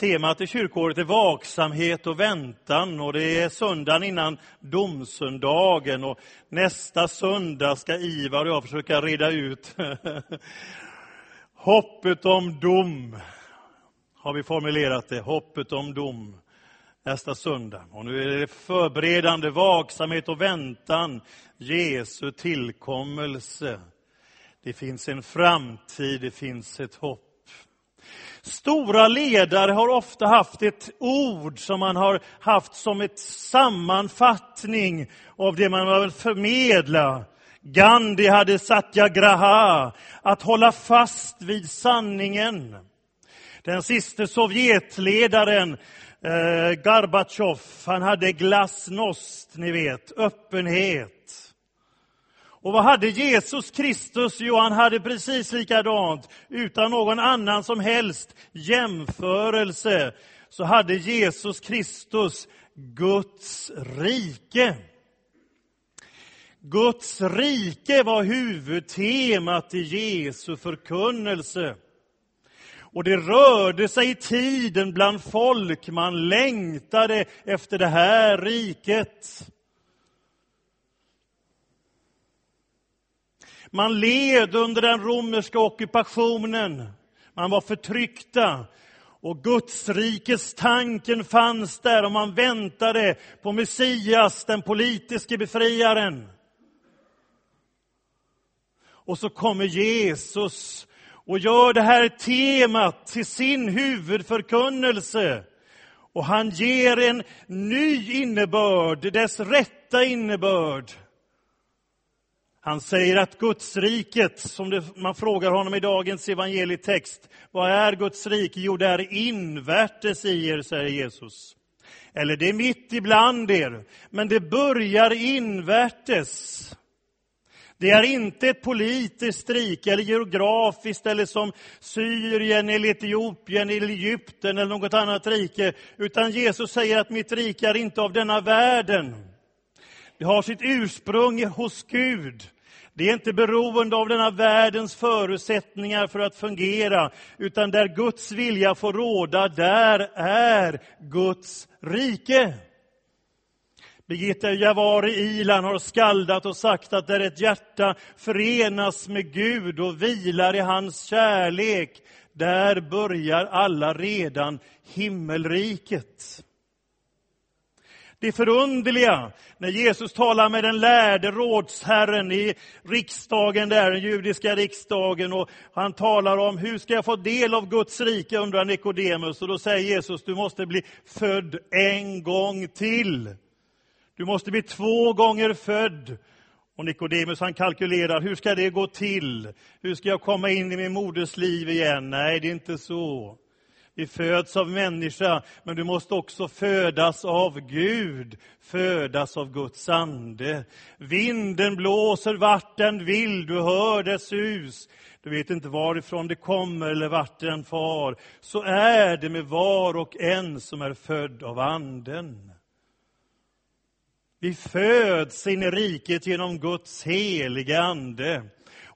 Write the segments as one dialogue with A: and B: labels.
A: Temat i kyrkåret är vaksamhet och väntan och det är söndagen innan domsöndagen och nästa söndag ska Ivar och jag försöka reda ut hoppet om dom. Har vi formulerat det, hoppet om dom nästa söndag. Och nu är det förberedande vaksamhet och väntan, Jesu tillkommelse. Det finns en framtid, det finns ett hopp. Stora ledare har ofta haft ett ord som man har haft som ett sammanfattning av det man vill förmedla. Gandhi hade satyagraha, att hålla fast vid sanningen. Den siste Sovjetledaren eh, Gorbatjov, han hade glasnost, ni vet, öppenhet. Och vad hade Jesus Kristus? Jo, han hade precis likadant, utan någon annan som helst jämförelse, så hade Jesus Kristus Guds rike. Guds rike var huvudtemat i Jesu förkunnelse. Och det rörde sig i tiden bland folk, man längtade efter det här riket. Man led under den romerska ockupationen. Man var förtryckta. Och Gudsrikes tanken fanns där och man väntade på Messias, den politiske befriaren. Och så kommer Jesus och gör det här temat till sin huvudförkunnelse. Och han ger en ny innebörd, dess rätta innebörd. Han säger att Gudsriket, som det, man frågar honom i dagens evangelietext, vad är Guds rike? Jo, det är invärtes i er, säger Jesus. Eller det är mitt ibland er, men det börjar invärtes. Det är inte ett politiskt rike, eller geografiskt, eller som Syrien, eller Etiopien, eller Egypten, eller något annat rike, utan Jesus säger att mitt rike är inte av denna världen. Det har sitt ursprung hos Gud. Det är inte beroende av denna världens förutsättningar för att fungera, utan där Guds vilja får råda, där är Guds rike. Birgitta Javari Ilan har skaldat och sagt att där ett hjärta förenas med Gud och vilar i hans kärlek, där börjar alla redan himmelriket. Det förunderliga när Jesus talar med den lärde rådsherren i riksdagen, där, den judiska riksdagen, och han talar om hur ska jag få del av Guds rike, undrar Nikodemus. Och då säger Jesus, du måste bli född en gång till. Du måste bli två gånger född. Och Nikodemus han kalkylerar, hur ska det gå till? Hur ska jag komma in i min moders liv igen? Nej, det är inte så. Vi föds av människa, men du måste också födas av Gud, födas av Guds ande. Vinden blåser vart den vill, du hör dess sus. Du vet inte varifrån det kommer eller vart den far. Så är det med var och en som är född av Anden. Vi föds in i riket genom Guds heliga Ande.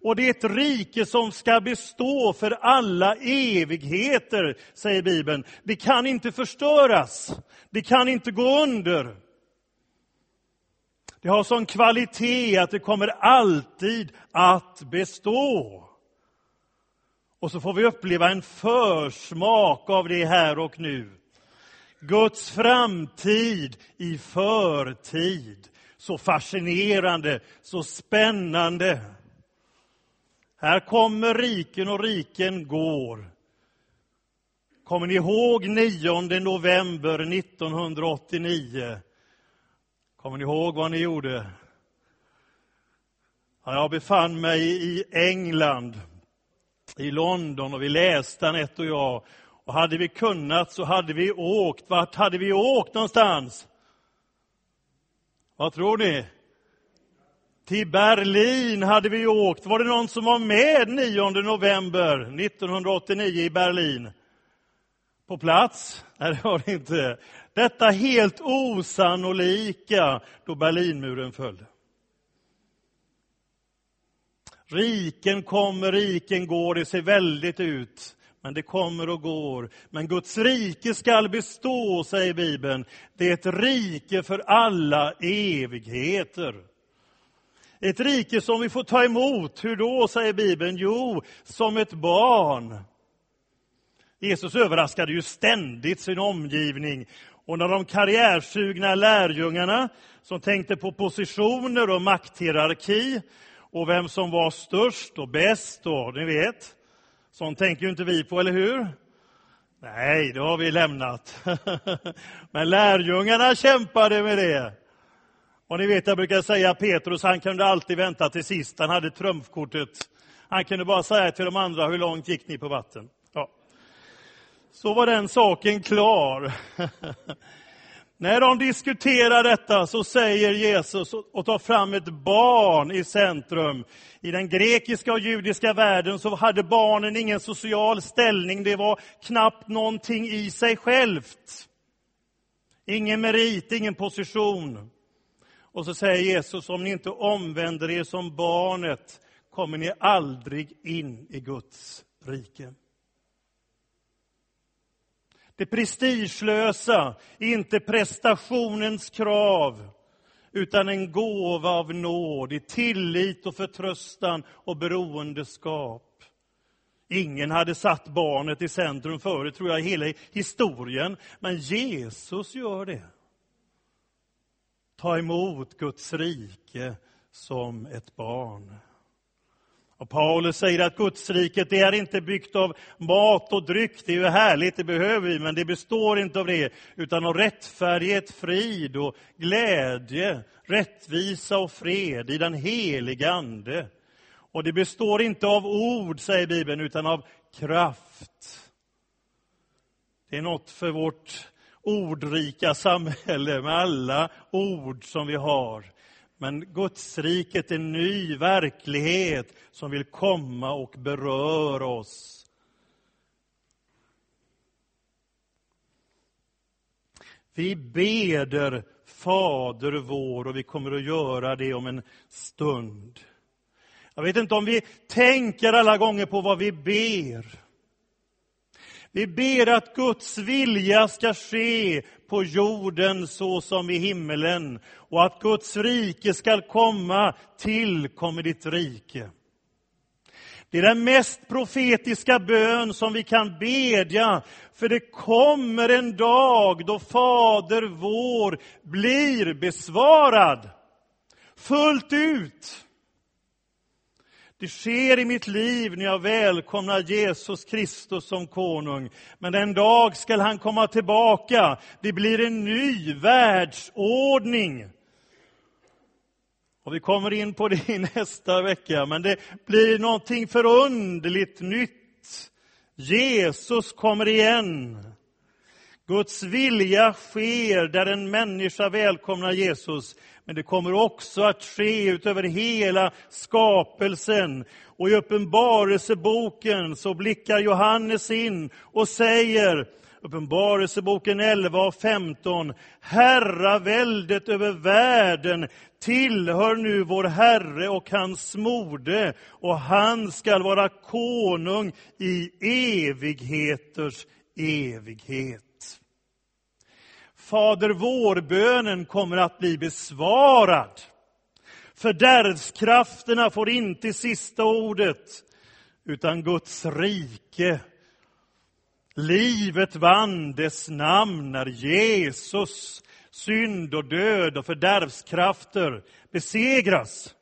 A: Och det är ett rike som ska bestå för alla evigheter, säger Bibeln. Det kan inte förstöras. Det kan inte gå under. Det har sån kvalitet att det kommer alltid att bestå. Och så får vi uppleva en försmak av det här och nu. Guds framtid i förtid. Så fascinerande, så spännande. Här kommer riken och riken går. Kommer ni ihåg 9 november 1989? Kommer ni ihåg vad ni gjorde? Jag befann mig i England, i London, och vi läste Anette och jag. Och hade vi kunnat så hade vi åkt. Vart hade vi åkt någonstans? Vad tror ni? Till Berlin hade vi åkt. Var det någon som var med 9 november 1989 i Berlin? På plats? Nej, det var det inte. Detta helt osannolika då Berlinmuren föll. Riken kommer, riken går, det ser väldigt ut. men det kommer och går. Men Guds rike skall bestå, säger Bibeln. Det är ett rike för alla evigheter. Ett rike som vi får ta emot. Hur då, säger Bibeln? Jo, som ett barn. Jesus överraskade ju ständigt sin omgivning. Och när de karriärsugna lärjungarna, som tänkte på positioner och makthierarki, och vem som var störst och bäst, och ni vet, sånt tänker ju inte vi på, eller hur? Nej, det har vi lämnat. Men lärjungarna kämpade med det. Och ni vet, jag brukar säga Petrus, han kunde alltid vänta till sist, han hade trumfkortet. Han kunde bara säga till de andra, hur långt gick ni på vatten? Ja. Så var den saken klar. När de diskuterar detta så säger Jesus och tar fram ett barn i centrum. I den grekiska och judiska världen så hade barnen ingen social ställning, det var knappt någonting i sig självt. Ingen merit, ingen position. Och så säger Jesus, om ni inte omvänder er som barnet kommer ni aldrig in i Guds rike. Det prestigelösa är inte prestationens krav, utan en gåva av nåd i tillit och förtröstan och beroendeskap. Ingen hade satt barnet i centrum förut, tror jag, i hela historien, men Jesus gör det. Ta emot Guds rike som ett barn. Och Paulus säger att Gudsriket det är inte byggt av mat och dryck, det är ju härligt, det behöver vi, men det består inte av det, utan av rättfärdighet, frid och glädje, rättvisa och fred i den heliga Ande. Och det består inte av ord, säger Bibeln, utan av kraft. Det är något för vårt ordrika samhälle med alla ord som vi har. Men Gudsriket är en ny verklighet som vill komma och beröra oss. Vi beder Fader vår och vi kommer att göra det om en stund. Jag vet inte om vi tänker alla gånger på vad vi ber. Vi ber att Guds vilja ska ske på jorden så som i himmelen och att Guds rike ska komma, tillkommer ditt rike. Det är den mest profetiska bön som vi kan bedja, för det kommer en dag då Fader vår blir besvarad fullt ut. Det sker i mitt liv när jag välkomnar Jesus Kristus som konung. Men en dag skall han komma tillbaka. Det blir en ny världsordning. Och vi kommer in på det i nästa vecka, men det blir någonting förunderligt nytt. Jesus kommer igen. Guds vilja sker där en människa välkomnar Jesus. Men det kommer också att ske utöver hela skapelsen. Och i Uppenbarelseboken så blickar Johannes in och säger, Uppenbarelseboken 11 och 15, Herraväldet över världen tillhör nu vår Herre och hans mode, och han skall vara konung i evigheters evighet. Fader vår-bönen kommer att bli besvarad. Fördärvskrafterna får inte sista ordet, utan Guds rike. Livet vann dess namn när Jesus, synd och död och fördärvskrafter besegras.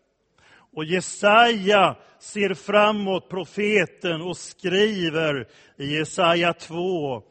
A: Och Jesaja ser framåt, profeten, och skriver i Jesaja 2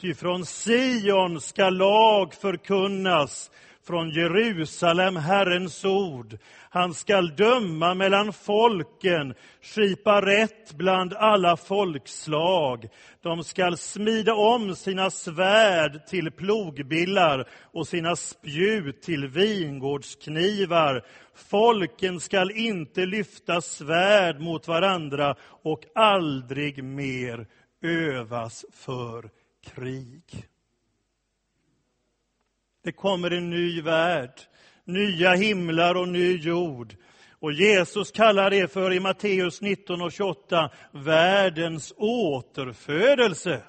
A: Ty från Sion ska lag förkunnas, från Jerusalem Herrens ord. Han skall döma mellan folken, skipa rätt bland alla folkslag. De skall smida om sina svärd till plogbillar och sina spjut till vingårdsknivar. Folken skall inte lyfta svärd mot varandra och aldrig mer övas för krig. Det kommer en ny värld, nya himlar och ny jord. Och Jesus kallar det för i Matteus 19 och 28 världens återfödelse.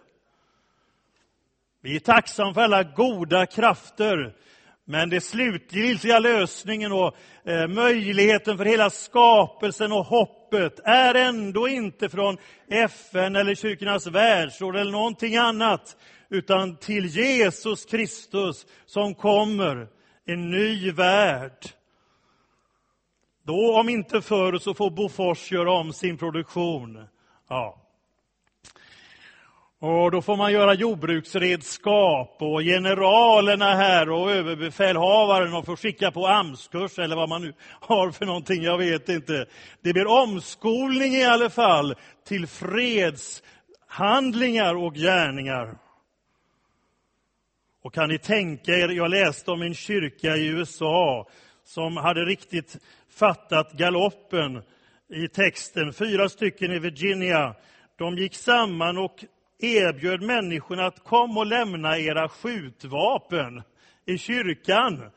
A: Vi är tacksamma för alla goda krafter, men det slutgiltiga lösningen och eh, möjligheten för hela skapelsen och hoppet är ändå inte från FN eller Kyrkornas världsråd eller någonting annat, utan till Jesus Kristus som kommer, en ny värld. Då, om inte förr, så får Bofors göra om sin produktion. Ja. Och då får man göra jordbruksredskap och generalerna här och överbefälhavaren och får skicka på AMS-kurs eller vad man nu har för någonting, jag vet inte. Det blir omskolning i alla fall till fredshandlingar och gärningar. Och kan ni tänka er, jag läste om en kyrka i USA som hade riktigt fattat galoppen i texten. Fyra stycken i Virginia. De gick samman och erbjöd människorna att kom och lämna era skjutvapen i kyrkan.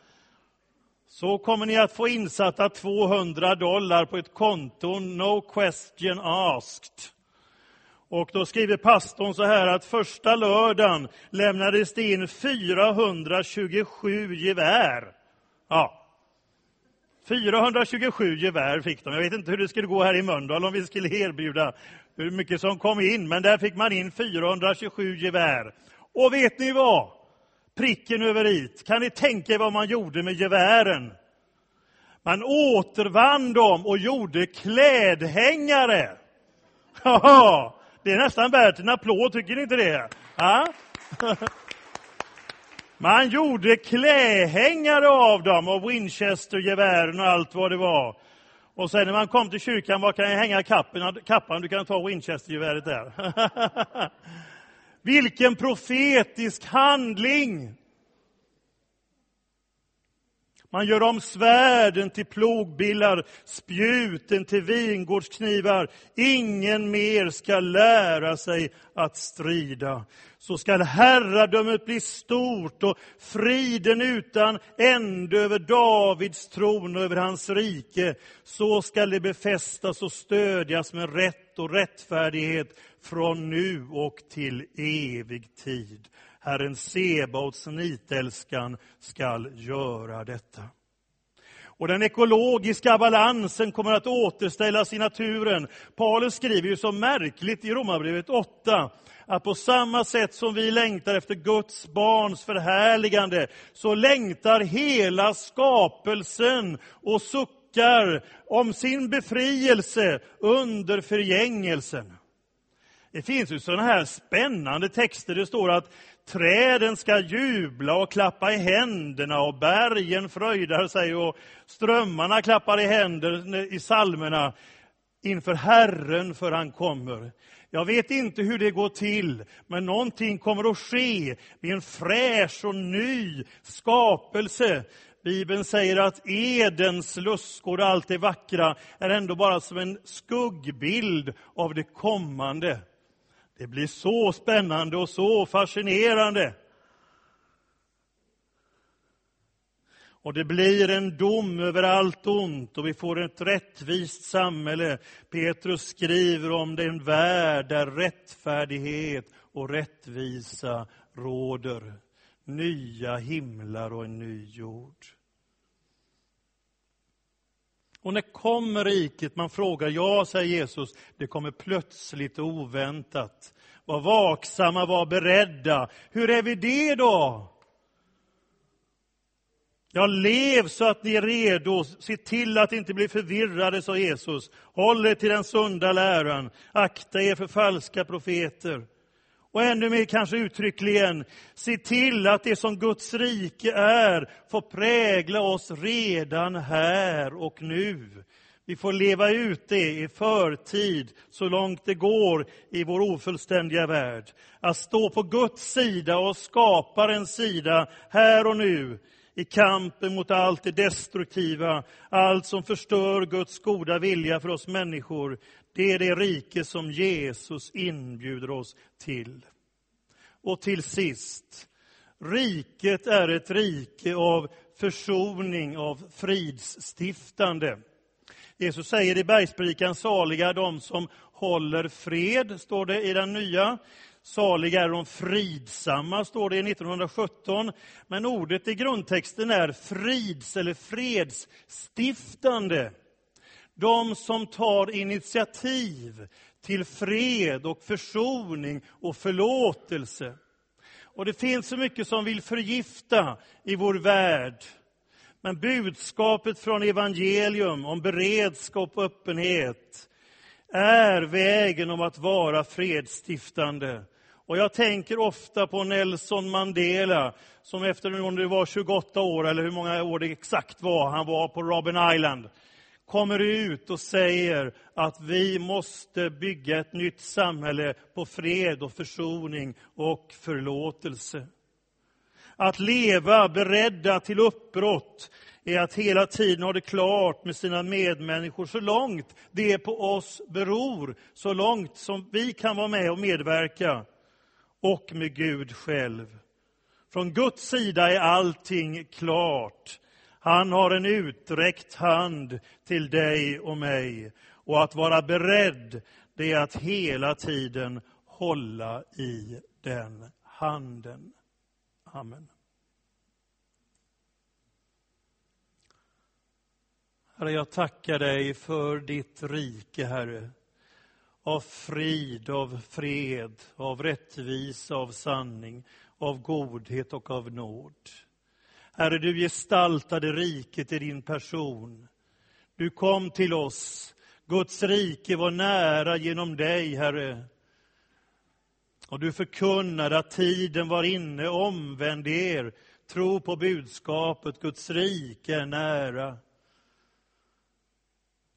A: Så kommer ni att få insatta 200 dollar på ett konto, no question asked. Och då skriver pastorn så här att första lördagen lämnades det in 427 gevär. Ja. 427 gevär fick de. Jag vet inte hur det skulle gå här i Mölndal om vi skulle erbjuda hur mycket som kom in, men där fick man in 427 gevär. Och vet ni vad? Pricken över it. Kan ni tänka er vad man gjorde med gevären? Man återvann dem och gjorde klädhängare. Ja, det är nästan värt en applåd, tycker ni inte det? Ja? Man gjorde klädhängare av dem, och Winchestergevären och allt vad det var. Och sen när man kom till kyrkan, var kan jag hänga kappen? kappan? Du kan ta Winchestergeväret där. Vilken profetisk handling! Man gör om svärden till plogbillar, spjuten till vingårdsknivar. Ingen mer ska lära sig att strida. Så skall herradömet bli stort och friden utan ände över Davids tron och över hans rike. Så skall det befästas och stödjas med rätt och rättfärdighet från nu och till evig tid. Herren Sebaots nitälskan skall göra detta. Och den ekologiska balansen kommer att återställas i naturen. Paulus skriver ju så märkligt i Romarbrevet 8 att på samma sätt som vi längtar efter Guds barns förhärligande, så längtar hela skapelsen och suckar om sin befrielse under förgängelsen. Det finns ju sådana här spännande texter. Det står att träden ska jubla och klappa i händerna och bergen fröjdar sig och strömmarna klappar i händerna i salmerna inför Herren, för han kommer. Jag vet inte hur det går till, men någonting kommer att ske med en fräsch och ny skapelse. Bibeln säger att Edens lustgård, allt det vackra, är ändå bara som en skuggbild av det kommande. Det blir så spännande och så fascinerande. Och det blir en dom över allt ont och vi får ett rättvist samhälle. Petrus skriver om den värld där rättfärdighet och rättvisa råder. Nya himlar och en ny jord. Och när kommer riket? Man frågar, ja, säger Jesus, det kommer plötsligt och oväntat. Var vaksamma, var beredda. Hur är vi det då? Ja, lev så att ni är redo. Se till att inte bli förvirrade, sa Jesus. Håll er till den sunda läran. Akta er för falska profeter. Och ännu mer kanske uttryckligen, se till att det som Guds rike är får prägla oss redan här och nu. Vi får leva ut det i förtid, så långt det går i vår ofullständiga värld. Att stå på Guds sida och skaparens sida, här och nu, i kampen mot allt det destruktiva, allt som förstör Guds goda vilja för oss människor. Det är det rike som Jesus inbjuder oss till. Och till sist, riket är ett rike av försoning, av fridsstiftande. Jesus säger i bergspredikan, saliga de som håller fred, står det i den nya. Saliga är de fridsamma, står det i 1917. Men ordet i grundtexten är frids eller fredsstiftande. De som tar initiativ till fred och försoning och förlåtelse. Och det finns så mycket som vill förgifta i vår värld. Men budskapet från evangelium om beredskap och öppenhet är vägen om att vara fredsstiftande. Och jag tänker ofta på Nelson Mandela, som efter om det var 28 år, eller hur många år det exakt var, han var på Robben Island, kommer ut och säger att vi måste bygga ett nytt samhälle på fred och försoning och förlåtelse. Att leva beredda till uppbrott är att hela tiden ha det klart med sina medmänniskor så långt det på oss beror, så långt som vi kan vara med och medverka, och med Gud själv. Från Guds sida är allting klart. Han har en uträckt hand till dig och mig. Och att vara beredd, det är att hela tiden hålla i den handen. Amen. Herre, jag tackar dig för ditt rike, Herre. Av frid, av fred, av rättvisa, av sanning, av godhet och av nåd. Herre, du gestaltade riket i din person. Du kom till oss. Guds rike var nära genom dig, Herre. Och du förkunnade att tiden var inne, omvänd er, tro på budskapet, Guds rike är nära.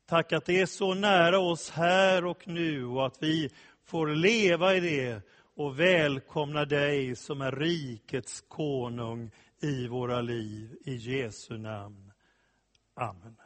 A: Tack att det är så nära oss här och nu och att vi får leva i det och välkomna dig som är rikets konung i våra liv. I Jesu namn. Amen.